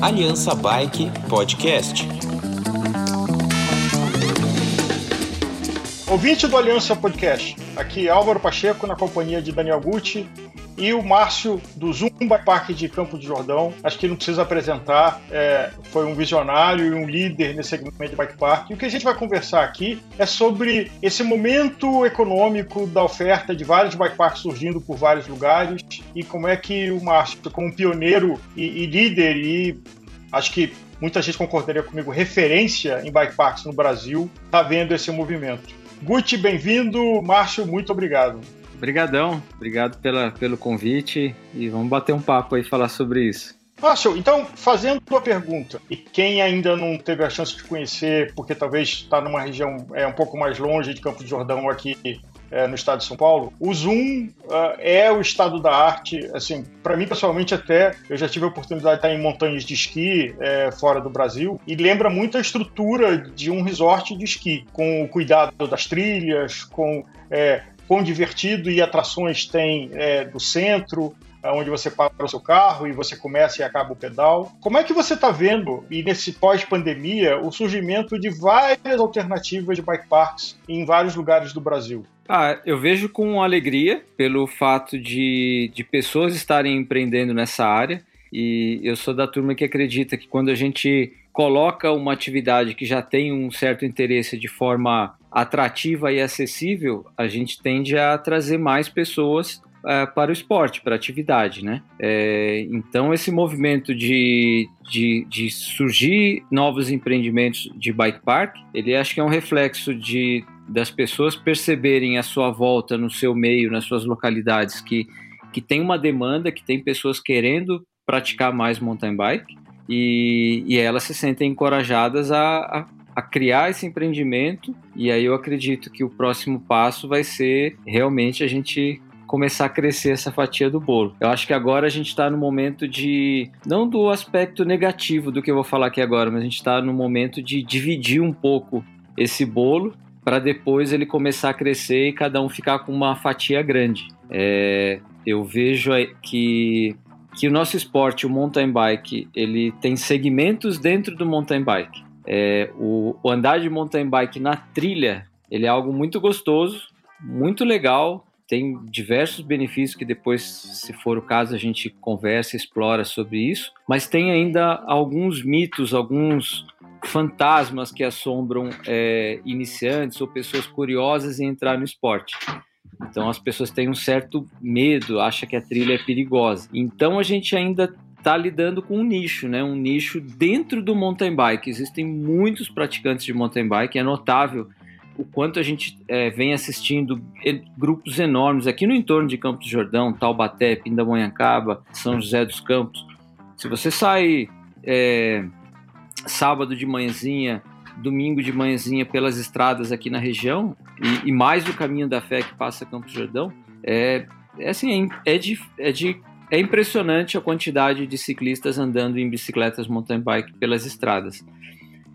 Aliança Bike Podcast. Ouvinte do Aliança Podcast, aqui Álvaro Pacheco na companhia de Daniel Gucci e o Márcio do Zumba Parque de Campo de Jordão. Acho que não precisa apresentar, é, foi um visionário e um líder nesse segmento de bike park. E o que a gente vai conversar aqui é sobre esse momento econômico da oferta de vários bike parks surgindo por vários lugares e como é que o Márcio, como pioneiro e, e líder e acho que muita gente concordaria comigo, referência em bike parks no Brasil, está vendo esse movimento. Gucci, bem-vindo. Márcio, muito obrigado. Obrigadão, obrigado pela, pelo convite e vamos bater um papo aí falar sobre isso. Márcio, então, fazendo a pergunta, e quem ainda não teve a chance de conhecer, porque talvez está numa região é, um pouco mais longe de Campo de Jordão aqui é, no estado de São Paulo, o Zoom uh, é o estado da arte. Assim, para mim pessoalmente até eu já tive a oportunidade de estar em montanhas de esqui é, fora do Brasil e lembra muito a estrutura de um resort de esqui, com o cuidado das trilhas, com é, quão divertido e atrações tem é, do centro, onde você para o seu carro e você começa e acaba o pedal. Como é que você está vendo, e nesse pós-pandemia, o surgimento de várias alternativas de bike parks em vários lugares do Brasil? Ah, eu vejo com alegria pelo fato de, de pessoas estarem empreendendo nessa área. E eu sou da turma que acredita que quando a gente coloca uma atividade que já tem um certo interesse de forma atrativa e acessível, a gente tende a trazer mais pessoas uh, para o esporte, para a atividade, né? É, então esse movimento de, de, de, surgir novos empreendimentos de bike park, ele acho que é um reflexo de das pessoas perceberem a sua volta no seu meio, nas suas localidades, que, que tem uma demanda, que tem pessoas querendo praticar mais mountain bike e, e elas se sentem encorajadas a, a, a, criar esse empreendimento. E aí eu acredito que o próximo passo vai ser realmente a gente começar a crescer essa fatia do bolo. Eu acho que agora a gente está no momento de, não do aspecto negativo do que eu vou falar aqui agora, mas a gente está no momento de dividir um pouco esse bolo para depois ele começar a crescer e cada um ficar com uma fatia grande. É, eu vejo que que o nosso esporte, o mountain bike, ele tem segmentos dentro do mountain bike. É, o, o, andar de mountain bike na trilha, ele é algo muito gostoso, muito legal, tem diversos benefícios que depois, se for o caso, a gente conversa, explora sobre isso, mas tem ainda alguns mitos, alguns fantasmas que assombram é, iniciantes ou pessoas curiosas em entrar no esporte. Então as pessoas têm um certo medo, acham que a trilha é perigosa. Então a gente ainda está lidando com um nicho, né? Um nicho dentro do mountain bike. Existem muitos praticantes de mountain bike, é notável o quanto a gente é, vem assistindo grupos enormes aqui no entorno de Campos do Jordão, Taubaté, Pindamonhangaba, São José dos Campos. Se você sai é, sábado de manhãzinha domingo de manhãzinha pelas estradas aqui na região, e, e mais o caminho da fé que passa Campos Jordão, é, é assim, é, é de, é de é impressionante a quantidade de ciclistas andando em bicicletas mountain bike pelas estradas.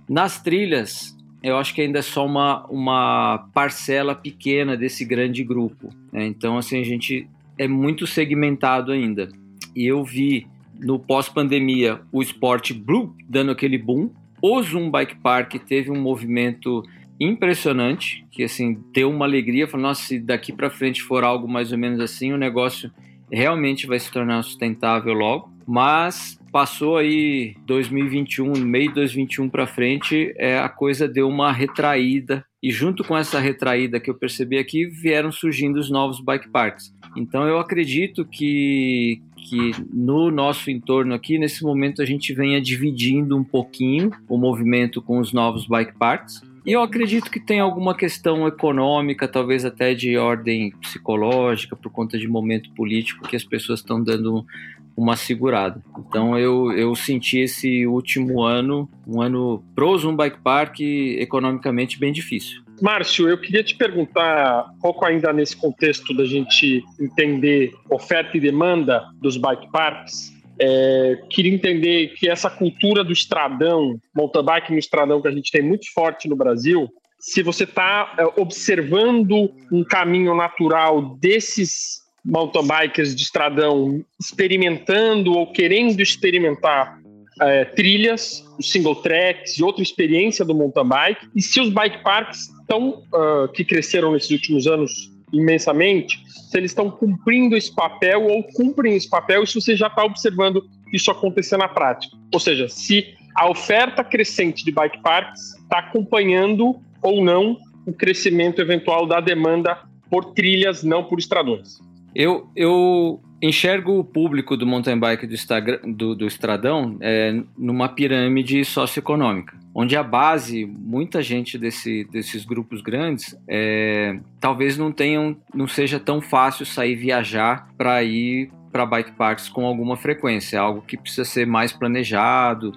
Nas trilhas, eu acho que ainda é só uma, uma parcela pequena desse grande grupo. Né? Então, assim, a gente é muito segmentado ainda. E eu vi no pós-pandemia o esporte blue dando aquele boom, o Zoom Bike Park teve um movimento impressionante, que assim, deu uma alegria, falou, nossa, se daqui para frente for algo mais ou menos assim, o negócio realmente vai se tornar sustentável logo. Mas passou aí 2021, meio de 2021 para frente, é, a coisa deu uma retraída e junto com essa retraída que eu percebi aqui, vieram surgindo os novos bike parks. Então eu acredito que que no nosso entorno aqui, nesse momento, a gente venha dividindo um pouquinho o movimento com os novos bike parks. E eu acredito que tem alguma questão econômica, talvez até de ordem psicológica, por conta de momento político, que as pessoas estão dando uma segurada. Então eu, eu senti esse último ano, um ano pro Zoom Bike Park, economicamente bem difícil. Márcio, eu queria te perguntar, pouco ainda nesse contexto da gente entender oferta e demanda dos bike parks, é, queria entender que essa cultura do estradão, mountain bike no estradão que a gente tem muito forte no Brasil, se você está é, observando um caminho natural desses mountain bikers de estradão experimentando ou querendo experimentar é, trilhas, single tracks e outra experiência do mountain bike. E se os bike parks estão uh, que cresceram nesses últimos anos imensamente, se eles estão cumprindo esse papel ou cumprem esse papel, e se você já está observando isso acontecer na prática. Ou seja, se a oferta crescente de bike parks está acompanhando ou não o crescimento eventual da demanda por trilhas, não por estradões. Eu, eu enxergo o público do mountain bike do, Instagram, do, do Estradão é, numa pirâmide socioeconômica, onde a base, muita gente desse, desses grupos grandes, é, talvez não tenham, não seja tão fácil sair viajar para ir para bike parks com alguma frequência, é algo que precisa ser mais planejado.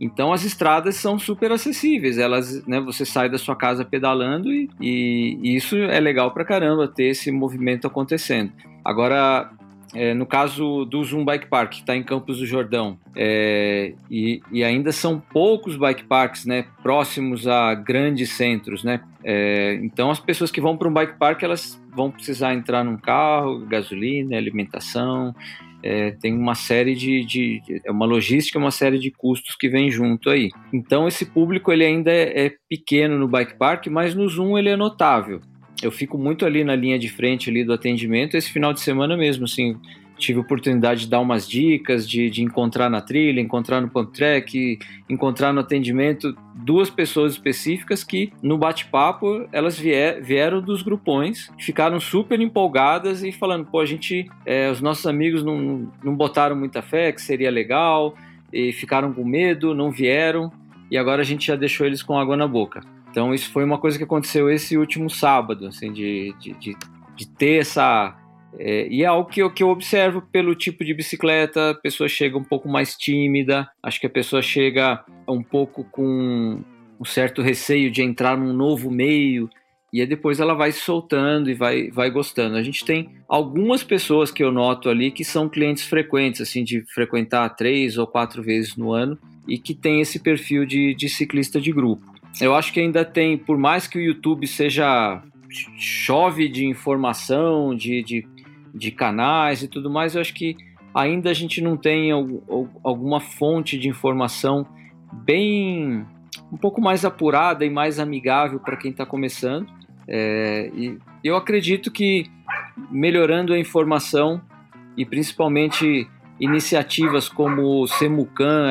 Então as estradas são super acessíveis, elas, né, você sai da sua casa pedalando e, e, isso é legal para caramba ter esse movimento acontecendo. Agora é, no caso do Zoom Bike Park, que está em Campos do Jordão, é, e, e, ainda são poucos bike parks né, próximos a grandes centros. Né? É, então, as pessoas que vão para um bike park elas vão precisar entrar num carro, gasolina, alimentação. É, tem uma série de, de, é uma logística, uma série de custos que vem junto aí. Então esse público ele ainda é, é pequeno no bike park, mas no Zoom ele é notável eu fico muito ali na linha de frente ali do atendimento. Esse final de semana mesmo, assim, tive oportunidade de dar umas dicas, de, de encontrar na trilha, encontrar no pump track, encontrar no atendimento duas pessoas específicas que no bate-papo elas vier, vieram dos grupões, ficaram super empolgadas e falando, pô, a gente, é, os nossos amigos não, não botaram muita fé que seria legal e ficaram com medo, não vieram e agora a gente já deixou eles com água na boca. Então isso foi uma coisa que aconteceu esse último sábado, assim, de, de, de, de ter essa... É, e é algo que eu, que eu observo pelo tipo de bicicleta, a pessoa chega um pouco mais tímida, acho que a pessoa chega um pouco com um certo receio de entrar num novo meio, e aí depois ela vai se soltando e vai, vai gostando. A gente tem algumas pessoas que eu noto ali que são clientes frequentes, assim, de frequentar três ou quatro vezes no ano, e que tem esse perfil de, de ciclista de grupo eu acho que ainda tem, por mais que o YouTube seja chove de informação, de, de, de canais e tudo mais, eu acho que ainda a gente não tem alguma fonte de informação bem um pouco mais apurada e mais amigável para quem está começando. É, e eu acredito que melhorando a informação e principalmente iniciativas como o Semucan,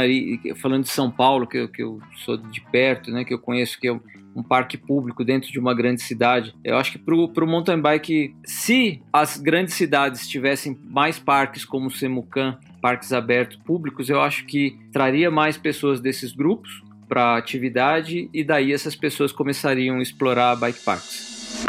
falando de São Paulo, que eu, que eu sou de perto, né, que eu conheço, que é um parque público dentro de uma grande cidade. Eu acho que para o mountain bike, se as grandes cidades tivessem mais parques como o Semucan, parques abertos públicos, eu acho que traria mais pessoas desses grupos para a atividade e daí essas pessoas começariam a explorar bike parks.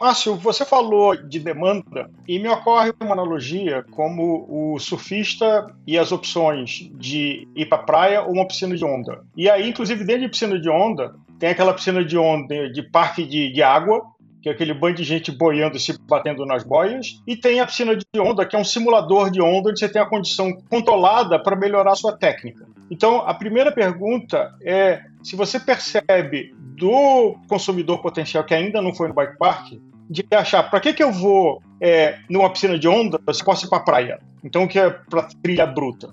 Márcio, você falou de demanda e me ocorre uma analogia como o surfista e as opções de ir para praia ou uma piscina de onda. E aí, inclusive, dentro de piscina de onda, tem aquela piscina de onda de parque de, de água, que é aquele bando de gente boiando e se batendo nas boias, e tem a piscina de onda, que é um simulador de onda onde você tem a condição controlada para melhorar a sua técnica. Então, a primeira pergunta é se você percebe do consumidor potencial que ainda não foi no bike park, de achar para que, que eu vou é, numa piscina de onda se posso ir para praia. Então, que é para trilha bruta.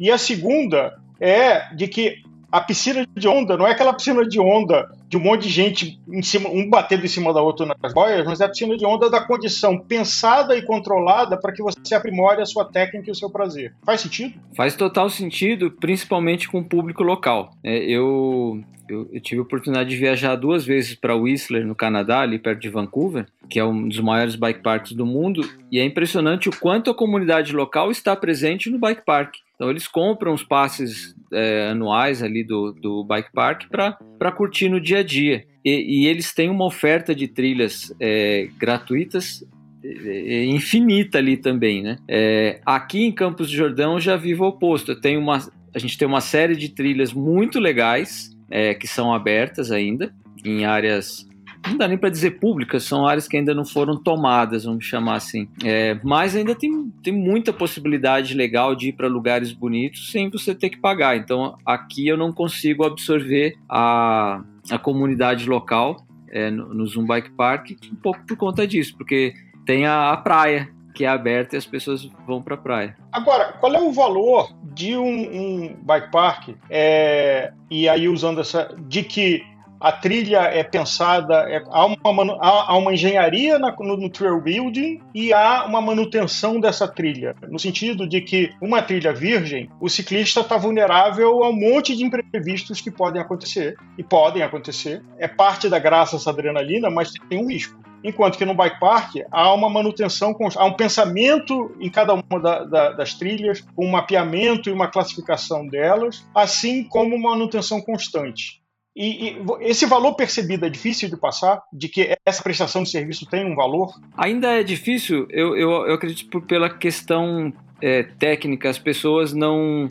E a segunda é de que a piscina de onda não é aquela piscina de onda de um monte de gente em cima, um batendo em cima da outra nas boias, mas é a piscina de onda da condição pensada e controlada para que você aprimore a sua técnica e o seu prazer. Faz sentido? Faz total sentido, principalmente com o público local. É, eu eu, eu, tive a oportunidade de viajar duas vezes para Whistler, no Canadá, ali perto de Vancouver, que é um dos maiores bike parks do mundo, e é impressionante o quanto a comunidade local está presente no bike park. Então eles compram os passes é, anuais ali do, do bike park para curtir no dia a dia. E, e, eles têm uma oferta de trilhas é, gratuitas é, infinita ali também, né? É, aqui em Campos do Jordão já vivo o oposto. Tem uma, a gente tem uma série de trilhas muito legais é, que são abertas ainda, em áreas não dá nem para dizer públicas, são áreas que ainda não foram tomadas, vamos chamar assim. É, mas ainda tem, tem muita possibilidade legal de ir para lugares bonitos sem você ter que pagar. Então aqui eu não consigo absorver a, a comunidade local. é, no, no Zoom Bike Park, um pouco por conta disso, porque tem a, a praia que é aberta e as pessoas vão para a praia. Agora, qual é o valor de um, um bike park? É, e aí usando essa de que a trilha é pensada, é, há, uma, há, uma engenharia na, no, no, trail building e há uma manutenção dessa trilha, no sentido de que uma trilha virgem, o ciclista está vulnerável a um monte de imprevistos que podem acontecer, e podem acontecer. É parte da graça essa adrenalina, mas tem um risco. Enquanto que no bike park há uma manutenção, há um pensamento em cada uma da, da, das trilhas, um mapeamento e uma classificação delas, assim como uma manutenção constante. E, e, esse valor percebido é difícil de passar, de que essa prestação de serviço tem um valor? Ainda é difícil, eu, eu, eu acredito por, pela questão é, técnica, as pessoas não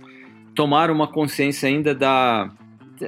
tomaram uma consciência ainda da,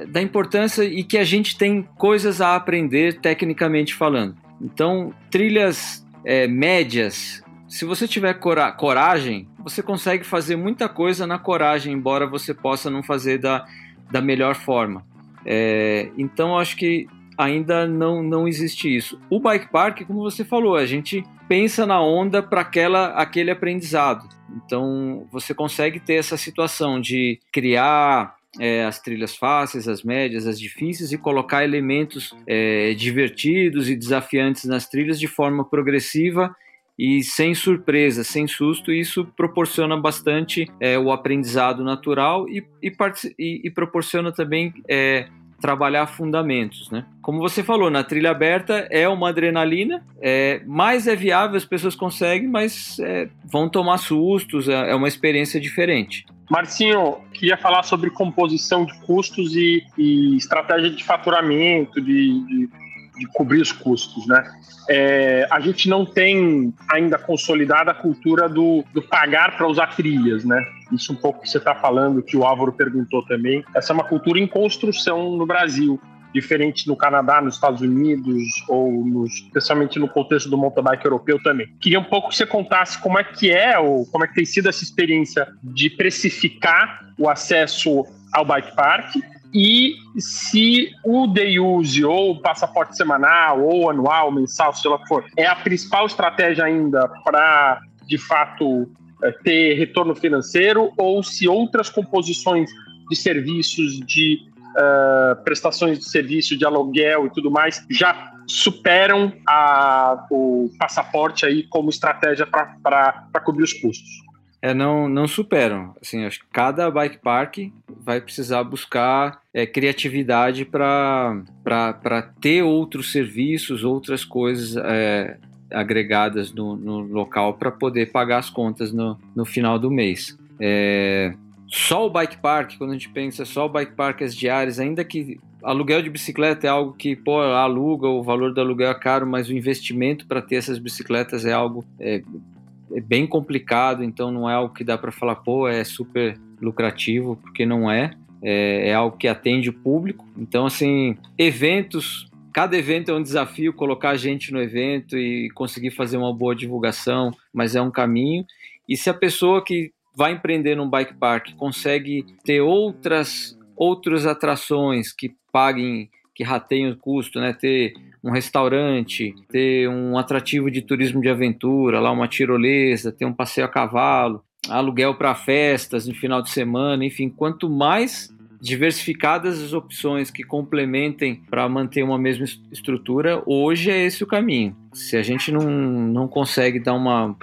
da importância e que a gente tem coisas a aprender tecnicamente falando. Então, trilhas é, médias, se você tiver cora coragem, você consegue fazer muita coisa na coragem, embora você possa não fazer da, da melhor forma. É, então acho que ainda não, não existe isso. O bike park, como você falou, a gente pensa na onda para aquela aquele aprendizado. Então você consegue ter essa situação de criar é, as trilhas fáceis, as médias, as difíceis e colocar elementos é, divertidos e desafiantes nas trilhas de forma progressiva e sem surpresa, sem susto, isso proporciona bastante é, o aprendizado natural e, e, e, e proporciona também é, trabalhar fundamentos, né? Como você falou, na trilha aberta é uma adrenalina, é, mais é viável, as pessoas conseguem, mas é, vão tomar sustos, é, é uma experiência diferente. Marcinho, queria falar sobre composição de custos e, e estratégia de faturamento, de, de, de cobrir os custos, né? é, a gente não tem ainda consolidada a cultura do, do pagar para usar trilhas, né? Isso um pouco que você está falando, que o Álvaro perguntou também. Essa é uma cultura em construção no Brasil diferente no Canadá, nos Estados Unidos ou nos, especialmente no contexto do mountain bike europeu também. Queria um pouco que você contasse como é que é ou como é que tem sido essa experiência de precificar o acesso ao bike park e se o day use ou passaporte semanal ou anual, mensal, se ela for, é a principal estratégia ainda para, de fato, é, ter retorno financeiro ou se outras composições de serviços, de uh, prestações de serviço, de aluguel e tudo mais já superam a, o passaporte aí como estratégia para cobrir os custos é, não, não superam. Assim, acho que cada bike park vai precisar buscar é, criatividade para ter outros serviços, outras coisas é, agregadas no, no local para poder pagar as contas no, no final do mês. É, só o bike park, quando a gente pensa só o bike park as diárias, ainda que aluguel de bicicleta é algo que, pô, aluga, o valor do aluguel é caro, mas o investimento para ter essas bicicletas é algo é, é bem complicado, então não é algo que dá para falar, pô, é super lucrativo, porque não é. é. É algo que atende o público. Então, assim, eventos cada evento é um desafio colocar gente no evento e conseguir fazer uma boa divulgação, mas é um caminho. E se a pessoa que vai empreender num bike park consegue ter outras outras atrações que paguem, que rateiem o custo, né? Ter um restaurante, ter um atrativo de turismo de aventura, lá uma tirolesa, ter um passeio a cavalo, aluguel para festas no final de semana, enfim, quanto mais diversificadas as opções que complementem para manter uma mesma estrutura, hoje é esse o caminho. Se a gente não, não consegue dar uma,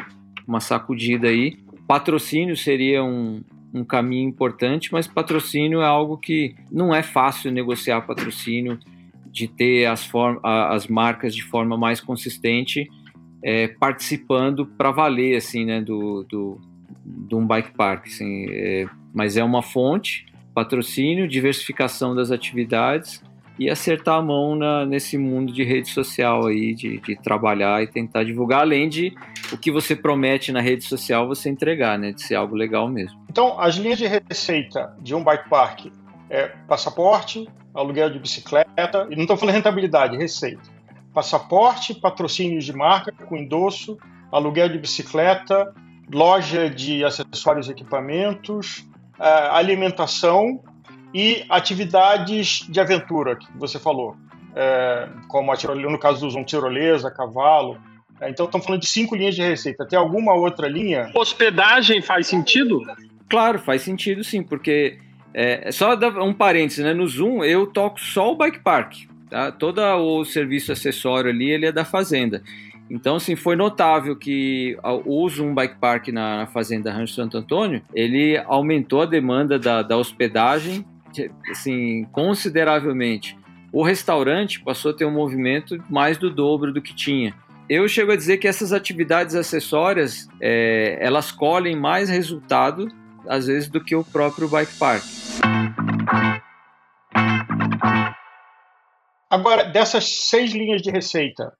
uma sacudida aí, patrocínio seria um, um caminho importante, mas patrocínio é algo que não é fácil negociar patrocínio de ter as, as marcas de forma mais consistente é, participando para valer assim né do, do, de um bike park assim, é, mas é uma fonte patrocínio diversificação das atividades e acertar a mão na, nesse mundo de rede social aí de, de, trabalhar e tentar divulgar além de o que você promete na rede social você entregar né de ser algo legal mesmo. Então as linhas de receita de um bike park é passaporte aluguel de bicicleta, e não estou falando rentabilidade, receita. Passaporte, patrocínios de marca com endosso, aluguel de bicicleta, loja de acessórios e equipamentos, alimentação e atividades de aventura, que você falou. é, como a tirolesa, no caso do Zoom, tirolesa, cavalo. É, então, estamos falando de cinco linhas de receita. Tem alguma outra linha? Hospedagem faz sentido? Claro, faz sentido sim, porque é, só um parênteses, né? No Zoom eu toco só o bike park, tá? Todo o serviço acessório ali ele é da fazenda. Então, assim, foi notável que o Zoom Bike Park na, Fazenda Rancho Santo Antônio, ele aumentou a demanda da, da hospedagem, assim, consideravelmente. O restaurante passou a ter um movimento mais do dobro do que tinha. Eu chego a dizer que essas atividades acessórias, é, elas colhem mais resultado às vezes, do que o próprio bike park. Agora, dessas seis linhas de receita,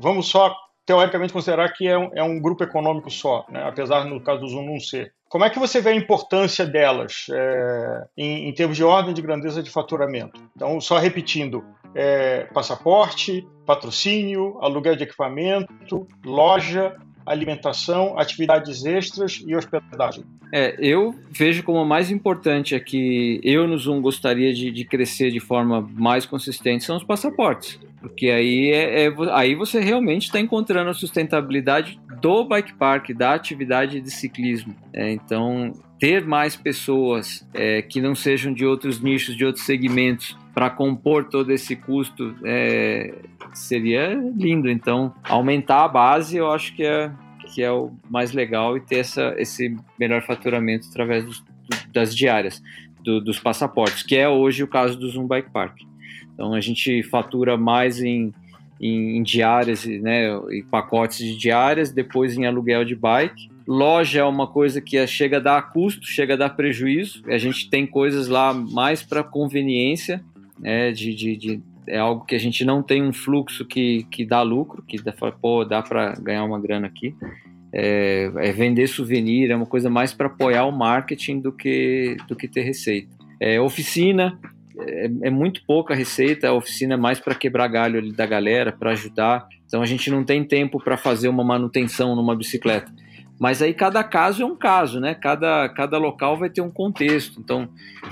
vamos só teoricamente considerar que é um, é um grupo econômico só, né? apesar no caso do Zoom não ser. Como é que você vê a importância delas é, em, em, termos de ordem de grandeza de faturamento? Então, só repetindo: é, passaporte, patrocínio, aluguel de equipamento, loja, alimentação, atividades extras e hospedagem. É, eu vejo como mais importante aqui, eu no Zoom gostaria de, de crescer de forma mais consistente, são os passaportes. Porque aí, é, é aí você realmente está encontrando a sustentabilidade do bike park, da atividade de ciclismo. É, então, ter mais pessoas é, que não sejam de outros nichos, de outros segmentos, para compor todo esse custo é, seria lindo. Então, aumentar a base eu acho que é, que é o mais legal e ter essa, esse melhor faturamento através dos, das diárias, do, dos passaportes, que é hoje o caso do Zoom Bike Park. Então, a gente fatura mais em, em, em diárias, né, em pacotes de diárias, depois em aluguel de bike. Loja é uma coisa que chega a dar custo, chega a dar prejuízo. A gente tem coisas lá mais para conveniência, né, de, de, de é algo que a gente não tem um fluxo que, que dá lucro, que dá, dá para ganhar uma grana aqui. É, é, vender souvenir, é uma coisa mais para apoiar o marketing do que, do que ter receita. É, oficina, é, é, muito pouca receita, a oficina é mais para quebrar galho ali da galera, para ajudar. Então a gente não tem tempo para fazer uma manutenção numa bicicleta. Mas aí cada caso é um caso, né? Cada, cada local vai ter um contexto. Então,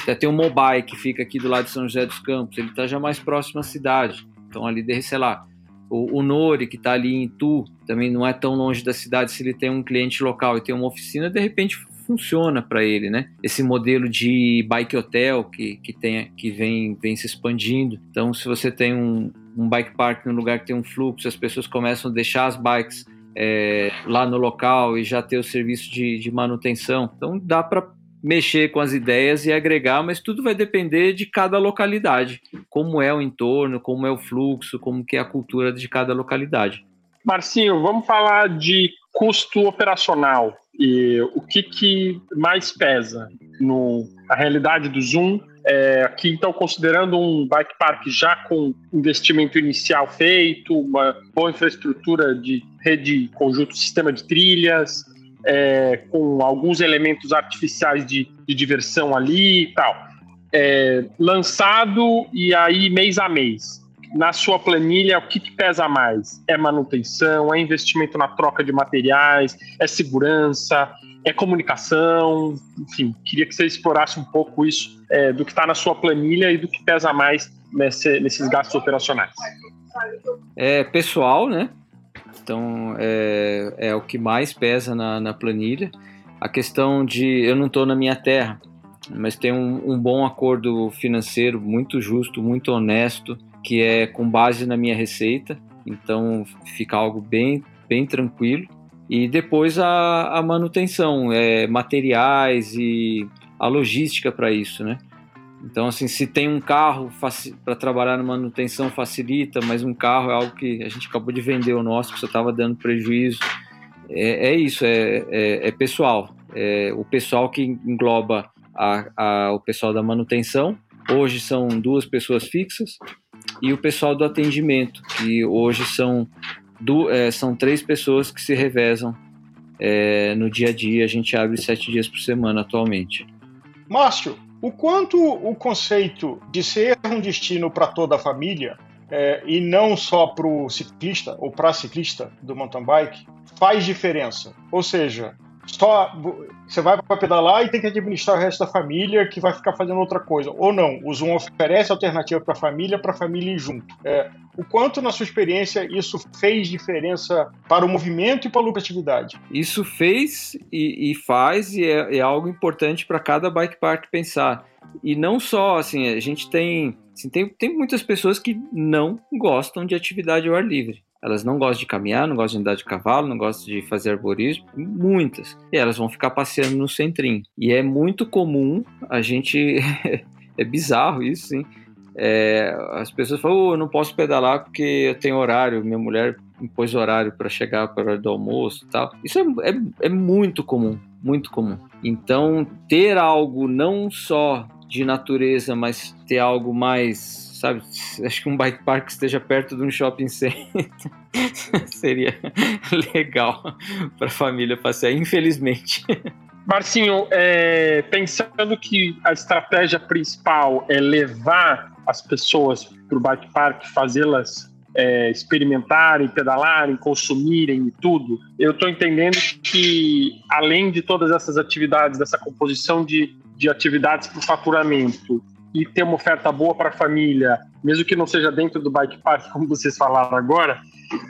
já tem o Mobile, que fica aqui do lado de São José dos Campos, ele está já mais próximo à cidade. Então, ali, sei lá, o, o Nori, que está ali em Tu, também não é tão longe da cidade. Se ele tem um cliente local e tem uma oficina, de repente funciona para ele, né? Esse modelo de bike hotel que, que, tem, que vem, vem se expandindo. Então, se você tem um, um bike park no lugar que tem um fluxo, as pessoas começam a deixar as bikes é, lá no local e já ter o serviço de, de manutenção. Então dá para mexer com as ideias e agregar, mas tudo vai depender de cada localidade, como é o entorno, como é o fluxo, como que é a cultura de cada localidade. Marcinho, vamos falar de custo operacional e o que, que mais pesa no, na realidade do Zoom é, aqui, então, considerando um bike park já com investimento inicial feito, uma boa infraestrutura de rede, conjunto, sistema de trilhas, é, com alguns elementos artificiais de, de diversão ali e tal. É, lançado e aí mês a mês. Na sua planilha, o que, que pesa mais? É manutenção, é investimento na troca de materiais, é segurança, é comunicação, enfim, queria que você explorasse um pouco isso é, do que está na sua planilha e do que pesa mais nesse, nesses gastos operacionais. É pessoal, né? Então é, é o que mais pesa na, na planilha. A questão de eu não estou na minha terra, mas tem um, um bom acordo financeiro muito justo, muito honesto, que é com base na minha receita. Então fica algo bem, bem tranquilo. E depois a, a manutenção, é, materiais e a logística para isso, né? Então, assim, se tem um carro para trabalhar na manutenção facilita, mas um carro é algo que a gente acabou de vender o nosso, que só estava dando prejuízo. É, é isso, é, é, é pessoal. É o pessoal que engloba a, a, o pessoal da manutenção, hoje são duas pessoas fixas, e o pessoal do atendimento, que hoje são do, é, são três pessoas que se revezam é, no dia a dia. A gente abre sete dias por semana atualmente. Márcio, o quanto o conceito de ser um destino para toda a família é, e não só para o ciclista ou para ciclista do mountain bike faz diferença? Ou seja, só você vai para pedalar e tem que administrar o resto da família que vai ficar fazendo outra coisa. Ou não, o Zoom oferece alternativa para a família, para a família ir junto. É, o quanto, na sua experiência, isso fez diferença para o movimento e para a lucratividade? Isso fez e, e faz, e é, é algo importante para cada bike park pensar. E não só, assim, a gente tem, assim, tem, tem muitas pessoas que não gostam de atividade ao ar livre. Elas não gostam de caminhar, não gostam de andar de cavalo, não gostam de fazer arborismo, muitas. E elas vão ficar passeando no centrinho. E é muito comum a gente. é bizarro isso, sim. É, as pessoas falam, oh, eu não posso pedalar porque eu tenho horário, minha mulher impôs horário para chegar para hora do almoço e tal. Isso é, é, é muito comum, muito comum. Então, ter algo não só de natureza, mas ter algo mais sabe? Acho que um bike park esteja perto de um shopping center seria legal para a família passear, infelizmente. Marcinho, é, pensando que a estratégia principal é levar as pessoas para o bike park, fazê-las é, experimentarem, pedalarem, consumirem e tudo, eu estou entendendo que, além de todas essas atividades, dessa composição de, de atividades para o faturamento, e ter uma oferta boa para a família, mesmo que não seja dentro do bike park, como vocês falaram agora,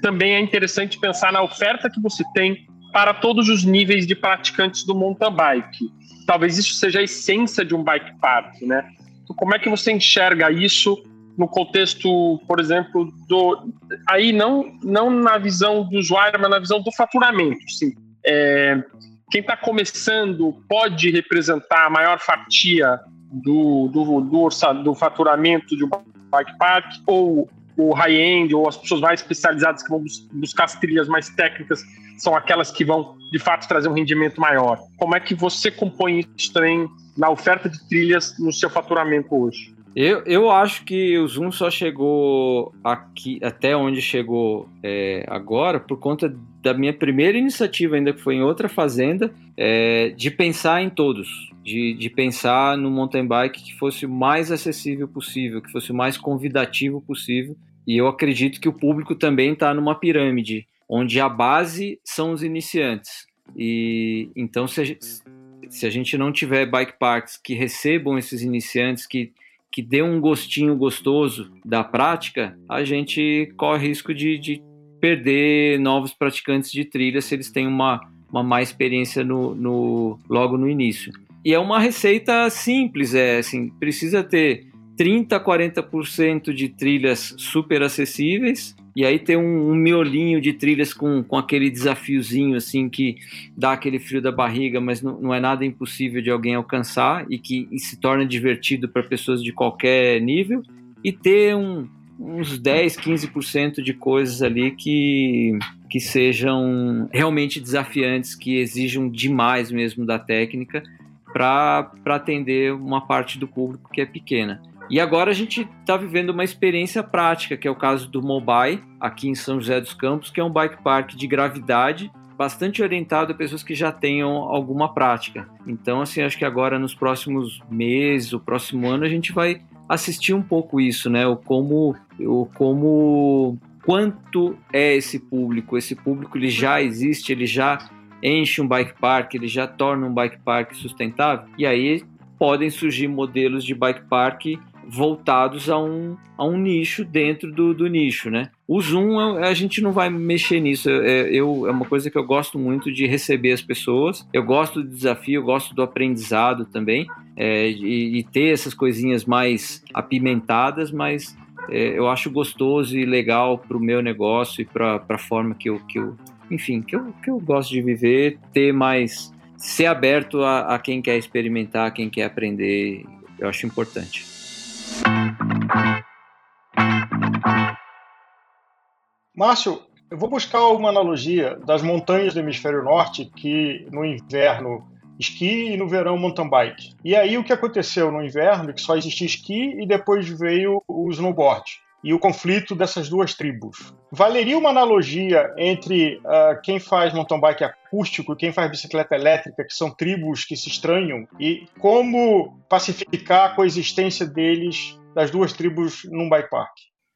também é interessante pensar na oferta que você tem para todos os níveis de praticantes do mountain bike. Talvez isso seja a essência de um bike park, né? Então, como é que você enxerga isso no contexto, por exemplo, do aí não não na visão do usuário, mas na visão do faturamento, sim. É, quem está começando pode representar a maior fatia do, do, do, do faturamento de um bike park, ou o high-end, ou as pessoas mais especializadas que vão buscar as trilhas mais técnicas, são aquelas que vão, de fato, trazer um rendimento maior. Como é que você compõe isso também na oferta de trilhas no seu faturamento hoje? Eu, eu acho que o Zoom só chegou aqui até onde chegou é, agora por conta da minha primeira iniciativa, ainda que foi em outra fazenda, é, de pensar em todos, de, de pensar no mountain bike que fosse o mais acessível possível, que fosse o mais convidativo possível. E eu acredito que o público também está numa pirâmide, onde a base são os iniciantes. E então, se a, gente, se a gente não tiver bike parks que recebam esses iniciantes, que que dê um gostinho gostoso da prática, a gente corre risco de, de perder novos praticantes de trilha se eles têm uma, uma má experiência no, no, logo no início. E é uma receita simples, é assim, precisa ter 30, 40% de trilhas super acessíveis e aí tem um, um, miolinho de trilhas com, com aquele desafiozinho assim que dá aquele frio da barriga, mas não, não é nada impossível de alguém alcançar e que e se torna divertido para pessoas de qualquer nível e ter um, uns 10, 15% de coisas ali que, que sejam realmente desafiantes, que exijam demais mesmo da técnica para atender uma parte do público que é pequena. E agora a gente está vivendo uma experiência prática, que é o caso do Mobile, aqui em São José dos Campos, que é um bike park de gravidade, bastante orientado a pessoas que já tenham alguma prática. Então, assim, acho que agora nos próximos meses, o próximo ano, a gente vai assistir um pouco isso, né? O como, o como quanto é esse público. Esse público ele já existe, ele já enche um bike park, ele já torna um bike park sustentável. E aí podem surgir modelos de bike park voltados a um, a um nicho dentro do, do nicho, né? O Zoom, a gente não vai mexer nisso. É, eu, é uma coisa que eu gosto muito de receber as pessoas. Eu gosto do desafio, eu gosto do aprendizado também. É, e, e, ter essas coisinhas mais apimentadas, mas é, eu acho gostoso e legal para o meu negócio e para a forma que eu, que eu, enfim, que eu, que eu gosto de viver, ter mais, ser aberto a, a quem quer experimentar, quem quer aprender, eu acho importante. Márcio, eu vou buscar uma analogia das montanhas do hemisfério norte que no inverno esqui e no verão mountain bike. E aí o que aconteceu no inverno, que só existia esqui e depois veio o snowboard e o conflito dessas duas tribos. Valeria uma analogia entre uh, quem faz mountain bike acústico e quem faz bicicleta elétrica, que são tribos que se estranham, e como pacificar a coexistência deles, das duas tribos, num bike park?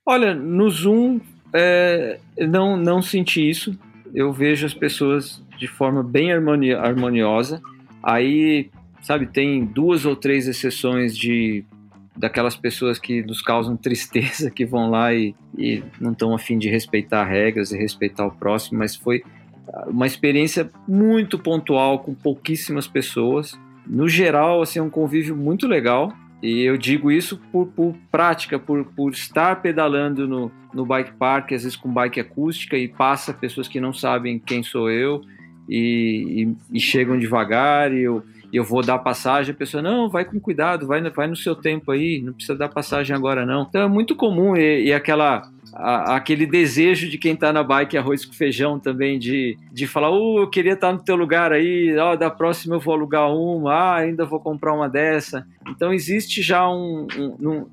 Olha, no Zoom é, não, não senti isso. Eu vejo as pessoas de forma bem harmoniosa. Aí, sabe, tem duas ou três exceções de daquelas pessoas que nos causam tristeza, que vão lá e, e não estão afim de respeitar regras e respeitar o próximo, mas foi uma experiência muito pontual com pouquíssimas pessoas. No geral, assim, é um convívio muito legal. E eu digo isso por, por prática, por, por estar pedalando no, no bike park, às vezes com bike acústica, e passa pessoas que não sabem quem sou eu e, e, e chegam devagar, e eu, e eu vou dar passagem, a pessoa, não, vai com cuidado, vai, vai no seu tempo aí, não precisa dar passagem agora não. Então é muito comum, e, e aquela a, aquele desejo de quem está na bike arroz com feijão também, de, de falar, oh, eu queria estar tá no teu lugar aí, oh, da próxima eu vou alugar uma, ah, ainda vou comprar uma dessa. Então existe já um, um, um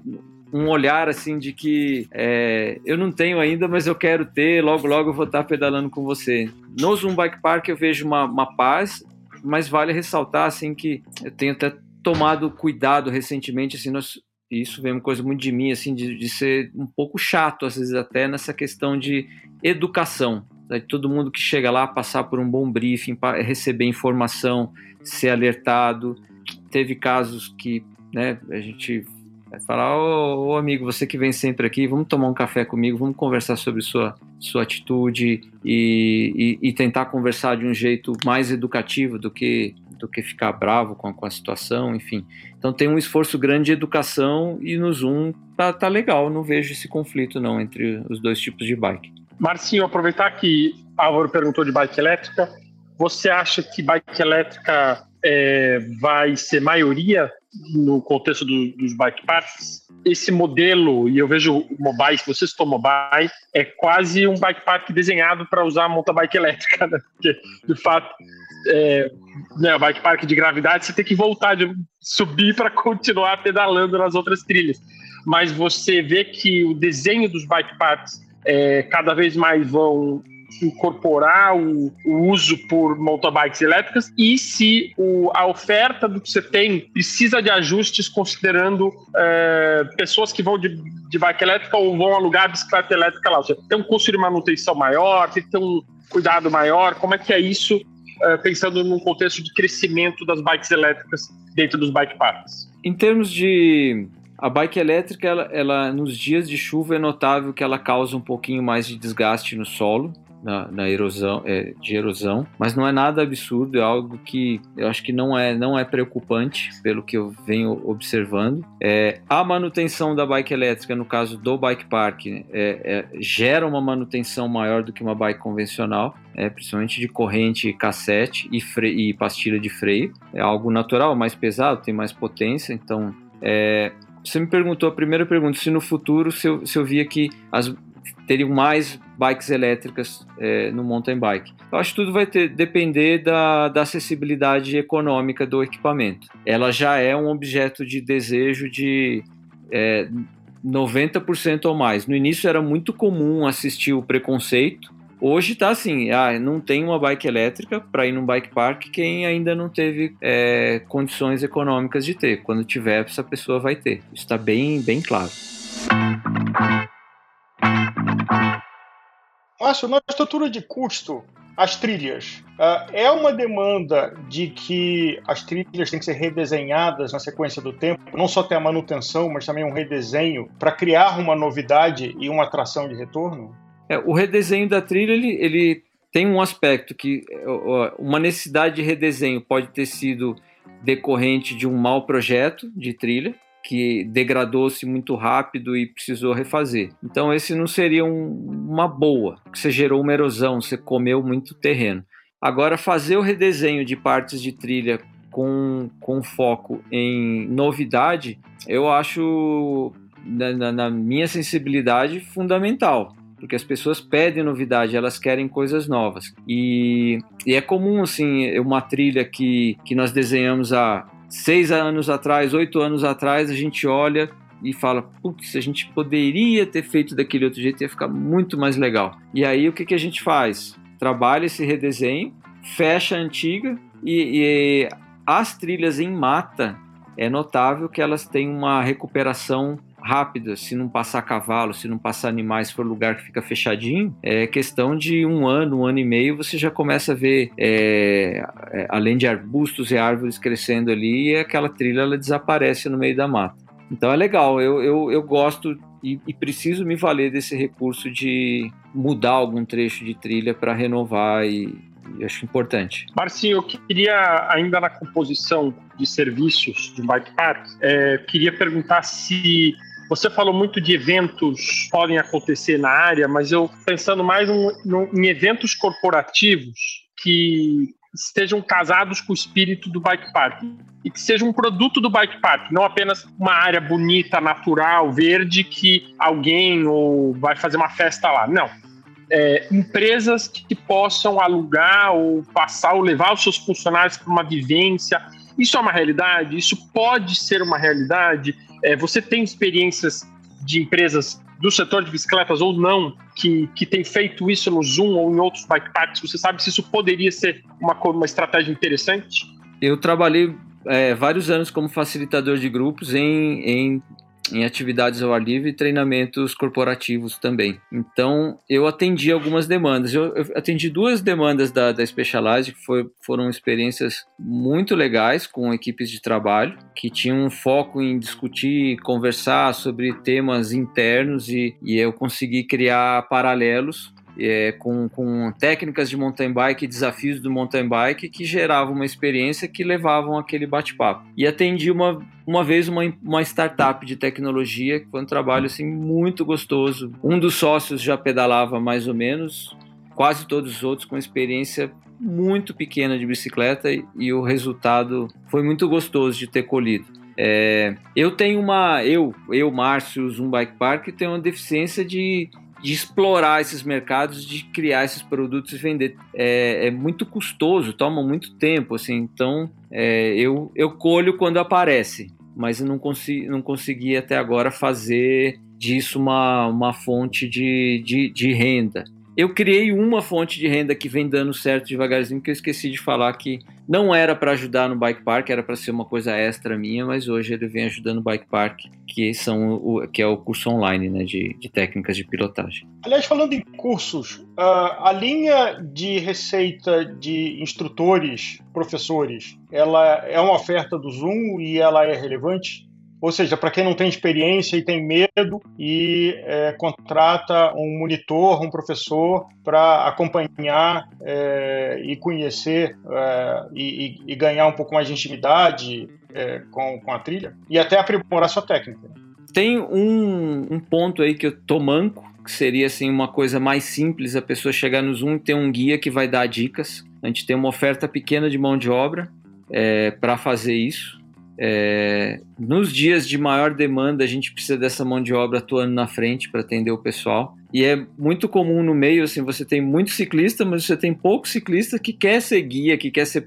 um olhar assim de que é, eu não tenho ainda, mas eu quero ter, logo logo eu vou estar tá pedalando com você. No Zoom Bike Park eu vejo uma, uma paz, mas vale ressaltar assim que eu tenho até tomado cuidado recentemente, assim, nós isso vem uma coisa muito de mim, assim, de, de ser um pouco chato, às vezes até nessa questão de educação. Né? Todo mundo que chega lá passar por um bom briefing, receber informação, ser alertado. Teve casos que né, a gente falar, ô, ô, amigo, você que vem sempre aqui, vamos tomar um café comigo, vamos conversar sobre sua, sua atitude e, e, e tentar conversar de um jeito mais educativo do que do que ficar bravo com a, com a situação, enfim. Então tem um esforço grande de educação e no Zoom tá, tá legal, não vejo esse conflito não entre os dois tipos de bike. Marcinho, aproveitar que Álvaro perguntou de bike elétrica, você acha que bike elétrica é, vai ser maioria no contexto do, dos bike parks? Esse modelo, e eu vejo o mobile, se você citou mobile, é quase um bike park desenhado para usar mountain bike elétrica, né? Porque, de fato, é, né, o bike park de gravidade, você tem que voltar de subir para continuar pedalando nas outras trilhas. Mas você vê que o desenho dos bike parks é, cada vez mais vão incorporar o, o, uso por motorbikes elétricas e se o, a oferta do que você tem precisa de ajustes considerando é, pessoas que vão de, de bike elétrica ou vão alugar a bicicleta elétrica lá. Ou seja, tem um custo de manutenção maior, tem que ter um cuidado maior. Como é que é isso uh, pensando num contexto de crescimento das bikes elétricas dentro dos bike parks? Em termos de a bike elétrica, ela, ela, nos dias de chuva é notável que ela causa um pouquinho mais de desgaste no solo na, na erosão, é, de erosão, mas não é nada absurdo, é algo que eu acho que não é, não é preocupante pelo que eu venho observando. É, a manutenção da bike elétrica, no caso do bike park, é, é, gera uma manutenção maior do que uma bike convencional, é, principalmente de corrente cassete e, e pastilha de freio. É algo natural, mais pesado, tem mais potência, então é, você me perguntou a primeira pergunta se no futuro se eu, se eu via que as, teriam mais bikes elétricas é, no mountain bike. Eu acho que tudo vai ter, depender da, da acessibilidade econômica do equipamento. Ela já é um objeto de desejo de é, 90% ou mais. No início era muito comum assistir o preconceito. Hoje está assim, ah, não tem uma bike elétrica para ir num bike park quem ainda não teve é, condições econômicas de ter. Quando tiver, essa pessoa vai ter. Está bem, bem claro. Márcio, na estrutura de custo, as trilhas. Uh, é uma demanda de que as trilhas têm que ser redesenhadas na sequência do tempo, não só ter a manutenção, mas também um redesenho para criar uma novidade e uma atração de retorno? É, o redesenho da trilha ele, ele tem um aspecto que uma necessidade de redesenho pode ter sido decorrente de um mau projeto de trilha, que degradou-se muito rápido e precisou refazer. Então, esse não seria um, uma boa, que você gerou uma erosão, você comeu muito terreno. Agora, fazer o redesenho de partes de trilha com, com foco em novidade, eu acho, na, na minha sensibilidade, fundamental porque as pessoas pedem novidade, elas querem coisas novas. E, e, é comum, assim, uma trilha que, que nós desenhamos há seis anos atrás, oito anos atrás, a gente olha e fala, putz, a gente poderia ter feito daquele outro jeito, ia ficar muito mais legal. E aí o que, que a gente faz? Trabalha esse redesenho, fecha a antiga e, e as trilhas em mata é notável que elas têm uma recuperação rápida, se não passar cavalo, se não passar animais, se for lugar que fica fechadinho, é questão de um ano, um ano e meio, você já começa a ver, é, é, além de arbustos e árvores crescendo ali, e aquela trilha ela desaparece no meio da mata. Então é legal, eu, eu, eu gosto e, e, preciso me valer desse recurso de mudar algum trecho de trilha para renovar e, acho importante. Marcinho, eu queria ainda na composição de serviços de bike park, é, queria perguntar se você falou muito de eventos podem acontecer na área, mas eu pensando mais um, um, em eventos corporativos que estejam casados com o espírito do bike park e que seja um produto do bike park, não apenas uma área bonita, natural, verde que alguém ou vai fazer uma festa lá. Não. É, empresas que possam alugar ou passar ou levar os seus funcionários para uma vivência. Isso é uma realidade? Isso pode ser uma realidade? É, você tem experiências de empresas do setor de bicicletas ou não que, que tem feito isso no Zoom ou em outros bike parks? Você sabe se isso poderia ser uma, uma estratégia interessante? Eu trabalhei é, vários anos como facilitador de grupos em, em em atividades ao ar livre e treinamentos corporativos também. Então, eu atendi algumas demandas. Eu, eu atendi duas demandas da, da Specialized, que foi, foram experiências muito legais com equipes de trabalho, que tinham um foco em discutir, conversar sobre temas internos e, e eu consegui criar paralelos é, com, com, técnicas de mountain bike, desafios do mountain bike que geravam uma experiência que levavam aquele bate-papo. E atendi uma, uma vez uma, uma startup de tecnologia, que foi um trabalho assim, muito gostoso. Um dos sócios já pedalava mais ou menos, quase todos os outros com experiência muito pequena de bicicleta e, e o resultado foi muito gostoso de ter colhido. É, eu tenho uma, eu, eu, Márcio, um bike park, tenho uma deficiência de de explorar esses mercados, de criar esses produtos e vender. É, é muito custoso, toma muito tempo, assim. Então, é, eu, eu colho quando aparece, mas eu não, consegui, não consegui até agora fazer disso uma, uma fonte de, de, de renda. Eu criei uma fonte de renda que vem dando certo devagarzinho, que eu esqueci de falar que não era para ajudar no bike park, era para ser uma coisa extra minha, mas hoje ele vem ajudando o bike park, que são o, que é o curso online, né, de, de técnicas de pilotagem. Aliás, falando em cursos, uh, a linha de receita de instrutores, professores, ela é uma oferta do Zoom e ela é relevante? Ou seja, para quem não tem experiência e tem medo e é, contrata um monitor, um professor para acompanhar é, e conhecer é, e, e, ganhar um pouco mais de intimidade é, com, com a trilha e até aprimorar sua técnica. Tem um, um ponto aí que eu tô manco, que seria assim uma coisa mais simples, a pessoa chegar no Zoom e ter um guia que vai dar dicas. A gente tem uma oferta pequena de mão de obra é, para fazer isso. É, nos dias de maior demanda, a gente precisa dessa mão de obra atuando na frente para atender o pessoal. E é muito comum no meio, assim, você tem muito ciclista, mas você tem pouco ciclista que quer ser guia, que quer ser.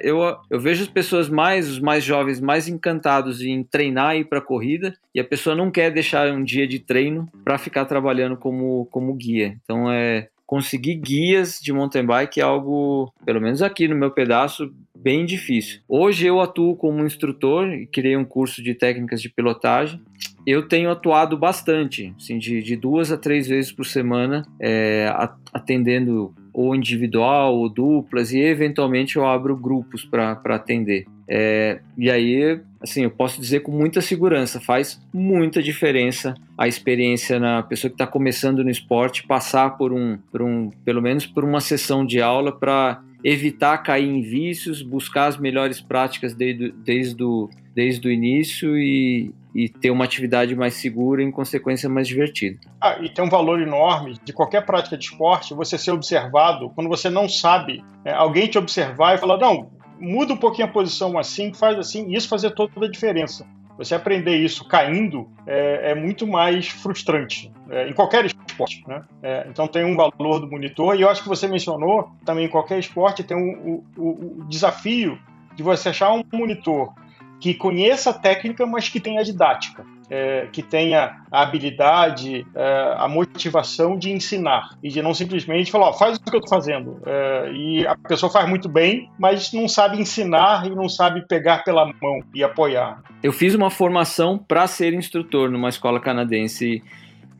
Eu, eu vejo as pessoas mais, os mais jovens, mais encantados em treinar e ir para corrida, e a pessoa não quer deixar um dia de treino para ficar trabalhando como, como guia. Então é conseguir guias de mountain bike é algo, pelo menos aqui no meu pedaço, bem difícil. Hoje eu atuo como instrutor e criei um curso de técnicas de pilotagem. Eu tenho atuado bastante, assim, de, de duas a três vezes por semana, é, atendendo ou individual ou duplas e eventualmente eu abro grupos para atender. É, e aí, assim, eu posso dizer com muita segurança, faz muita diferença a experiência na pessoa que está começando no esporte passar por um, por um, pelo menos por uma sessão de aula para evitar cair em vícios, buscar as melhores práticas desde, desde, o, desde o início e, e ter uma atividade mais segura e, em consequência, mais divertida. Ah, e tem um valor enorme de qualquer prática de esporte você ser observado quando você não sabe, é, alguém te observar e falar: não, muda um pouquinho a posição assim, faz assim, e isso fazer toda a diferença. Você aprender isso caindo é, é muito mais frustrante é, em qualquer esporte. Né? É, então tem um valor do monitor, e eu acho que você mencionou também em qualquer esporte tem um, o, o desafio de você achar um monitor que conheça a técnica, mas que tenha a didática. é, que tenha a habilidade, é, a motivação de ensinar e de não simplesmente falar, ó, faz o que eu estou fazendo. É, e a pessoa faz muito bem, mas não sabe ensinar e não sabe pegar pela mão e apoiar. Eu fiz uma formação para ser instrutor numa escola canadense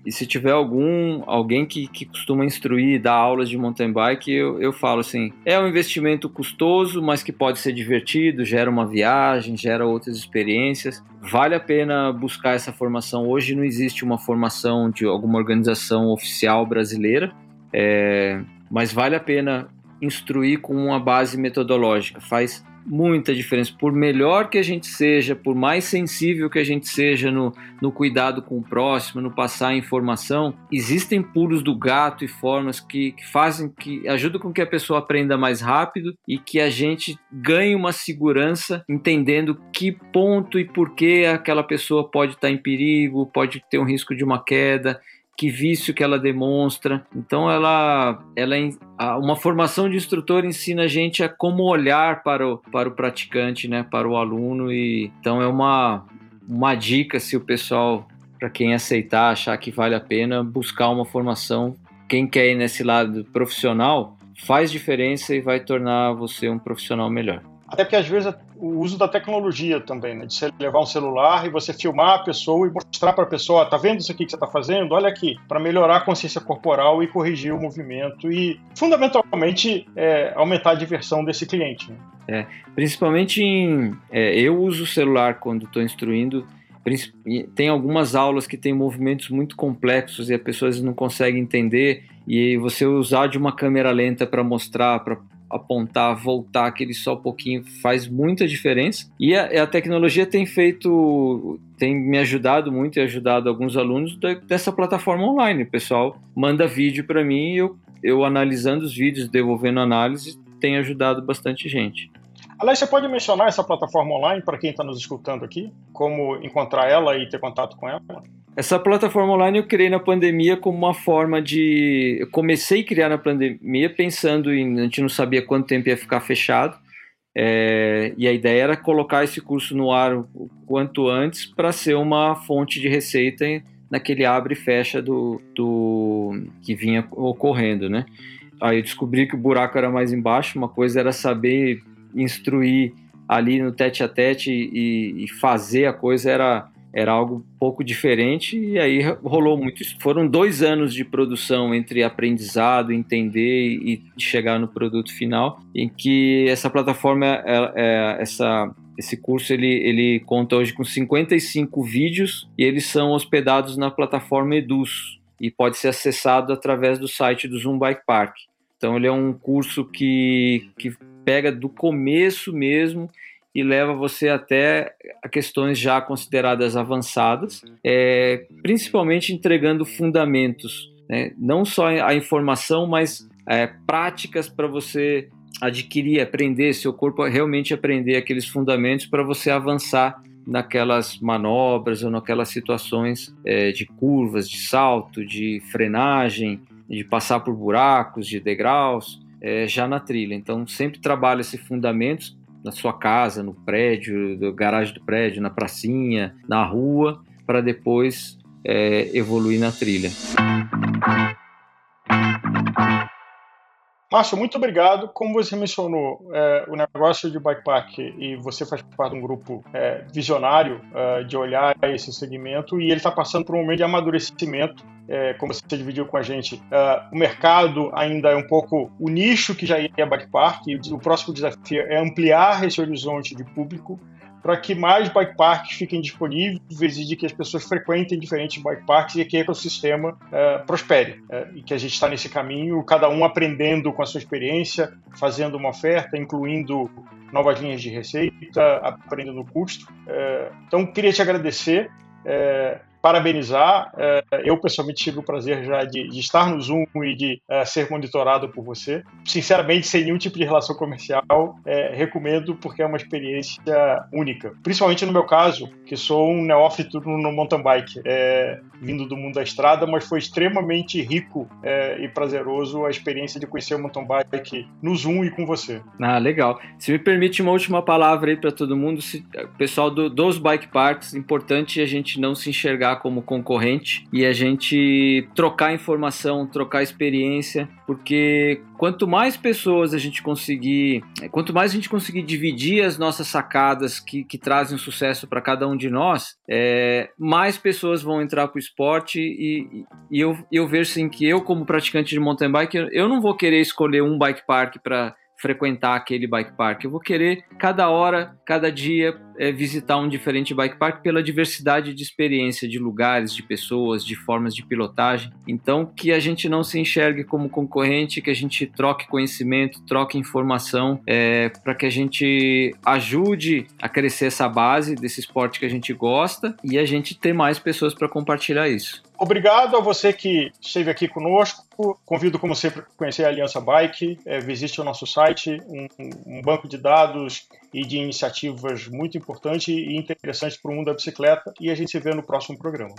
e se tiver algum alguém que, que costuma instruir, dar aulas de mountain bike, eu, eu falo assim: é um investimento custoso, mas que pode ser divertido, gera uma viagem, gera outras experiências. Vale a pena buscar essa formação. Hoje não existe uma formação de alguma organização oficial brasileira, é, mas vale a pena instruir com uma base metodológica. Faz muita diferença. Por melhor que a gente seja, por mais sensível que a gente seja no, no cuidado com o próximo, no passar informação, existem pulos do gato e formas que, que fazem, que ajudam com que a pessoa aprenda mais rápido e que a gente ganhe uma segurança entendendo que ponto e por que aquela pessoa pode estar em perigo, pode ter um risco de uma queda que vício que ela demonstra. Então ela, ela uma formação de instrutor ensina a gente a como olhar para o, para o praticante, né, para o aluno e então é uma uma dica se o pessoal para quem aceitar, achar que vale a pena buscar uma formação. Quem quer ir nesse lado profissional faz diferença e vai tornar você um profissional melhor. Até porque às vezes o uso da tecnologia também, né? De você levar um celular e você filmar a pessoa e mostrar para a pessoa, tá vendo isso aqui que você está fazendo? Olha aqui, para melhorar a consciência corporal e corrigir o movimento e fundamentalmente é, aumentar a diversão desse cliente. Né? É, principalmente em, é, eu uso o celular quando estou instruindo. Tem algumas aulas que têm movimentos muito complexos e as pessoas não conseguem entender e você usar de uma câmera lenta para mostrar, para apontar, voltar aquele só pouquinho faz muita diferença. E a, a, tecnologia tem feito, tem me ajudado muito e ajudado alguns alunos da, dessa plataforma online. O pessoal manda vídeo para mim e eu, eu analisando os vídeos, devolvendo análise, tem ajudado bastante gente. Aliás, você pode mencionar essa plataforma online para quem está nos escutando aqui? Como encontrar ela e ter contato com ela? Essa plataforma online eu criei na pandemia como uma forma de. Eu comecei a criar na pandemia pensando em. A gente não sabia quanto tempo ia ficar fechado. É, e a ideia era colocar esse curso no ar o quanto antes para ser uma fonte de receita naquele abre e fecha do, do que vinha ocorrendo, né? Aí eu descobri que o buraco era mais embaixo. Uma coisa era saber instruir ali no tete a tete e, e fazer a coisa era era algo pouco diferente e aí rolou muito. Foram dois anos de produção entre aprendizado, entender e chegar no produto final, em que essa plataforma, é, é, essa, esse curso ele, ele conta hoje com 55 vídeos e eles são hospedados na plataforma Eduz e pode ser acessado através do site do Zoom Bike Park. Então ele é um curso que, que pega do começo mesmo e leva você até a questões já consideradas avançadas, é, principalmente entregando fundamentos, né? não só a informação, mas é, práticas para você adquirir, aprender, seu corpo realmente aprender aqueles fundamentos para você avançar naquelas manobras ou naquelas situações é, de curvas, de salto, de frenagem, de passar por buracos, de degraus, é, já na trilha. Então sempre trabalha esses fundamentos na sua casa, no prédio, garagem do prédio, na pracinha, na rua, para depois é, evoluir na trilha. Márcio, muito obrigado. Como você mencionou, é, o negócio de bikepack e você faz parte de um grupo é, visionário é, de olhar esse segmento e ele está passando por um momento de amadurecimento é, como você dividiu com a gente, uh, o mercado ainda é um pouco o nicho que já é bike park, e o próximo desafio é ampliar esse horizonte de público para que mais bike parks fiquem disponíveis e de que as pessoas frequentem diferentes bike parks e que o ecossistema uh, prospere. Uh, e que a gente está nesse caminho, cada um aprendendo com a sua experiência, fazendo uma oferta, incluindo novas linhas de receita, aprendendo custo. Uh, então, queria te agradecer parabenizar. É, eu, pessoalmente, tive o prazer já de, de estar no Zoom e de é, ser monitorado por você. Sinceramente, sem nenhum tipo de relação comercial, é, recomendo porque é uma experiência única. Principalmente no meu caso, que sou um neófito no mountain bike, é, vindo do mundo da estrada, mas foi extremamente rico é, e prazeroso a experiência de conhecer o mountain bike no Zoom e com você. Ah, legal. Se me permite uma última palavra aí para todo mundo, se, pessoal do, dos bike parks, importante a gente não se enxergar como concorrente e a gente trocar informação, trocar experiência, porque quanto mais pessoas a gente conseguir, quanto mais a gente conseguir dividir as nossas sacadas que, que trazem sucesso para cada um de nós, é, mais pessoas vão entrar para o esporte e, e eu, eu vejo assim que eu como praticante de mountain bike, eu não vou querer escolher um bike park para frequentar aquele bike park. Eu vou querer cada hora, cada dia é, visitar um diferente bike park pela diversidade de experiência, de lugares, de pessoas, de formas de pilotagem. Então, que a gente não se enxergue como concorrente, que a gente troque conhecimento, troque informação, é, para que a gente ajude a crescer essa base desse esporte que a gente gosta e a gente ter mais pessoas para compartilhar isso. Obrigado a você que esteve aqui conosco. Convido, como sempre, a conhecer a Aliança Bike. É, visite o nosso site, um, um banco de dados e de iniciativas muito importante e interessante para o mundo da bicicleta. E a gente se vê no próximo programa.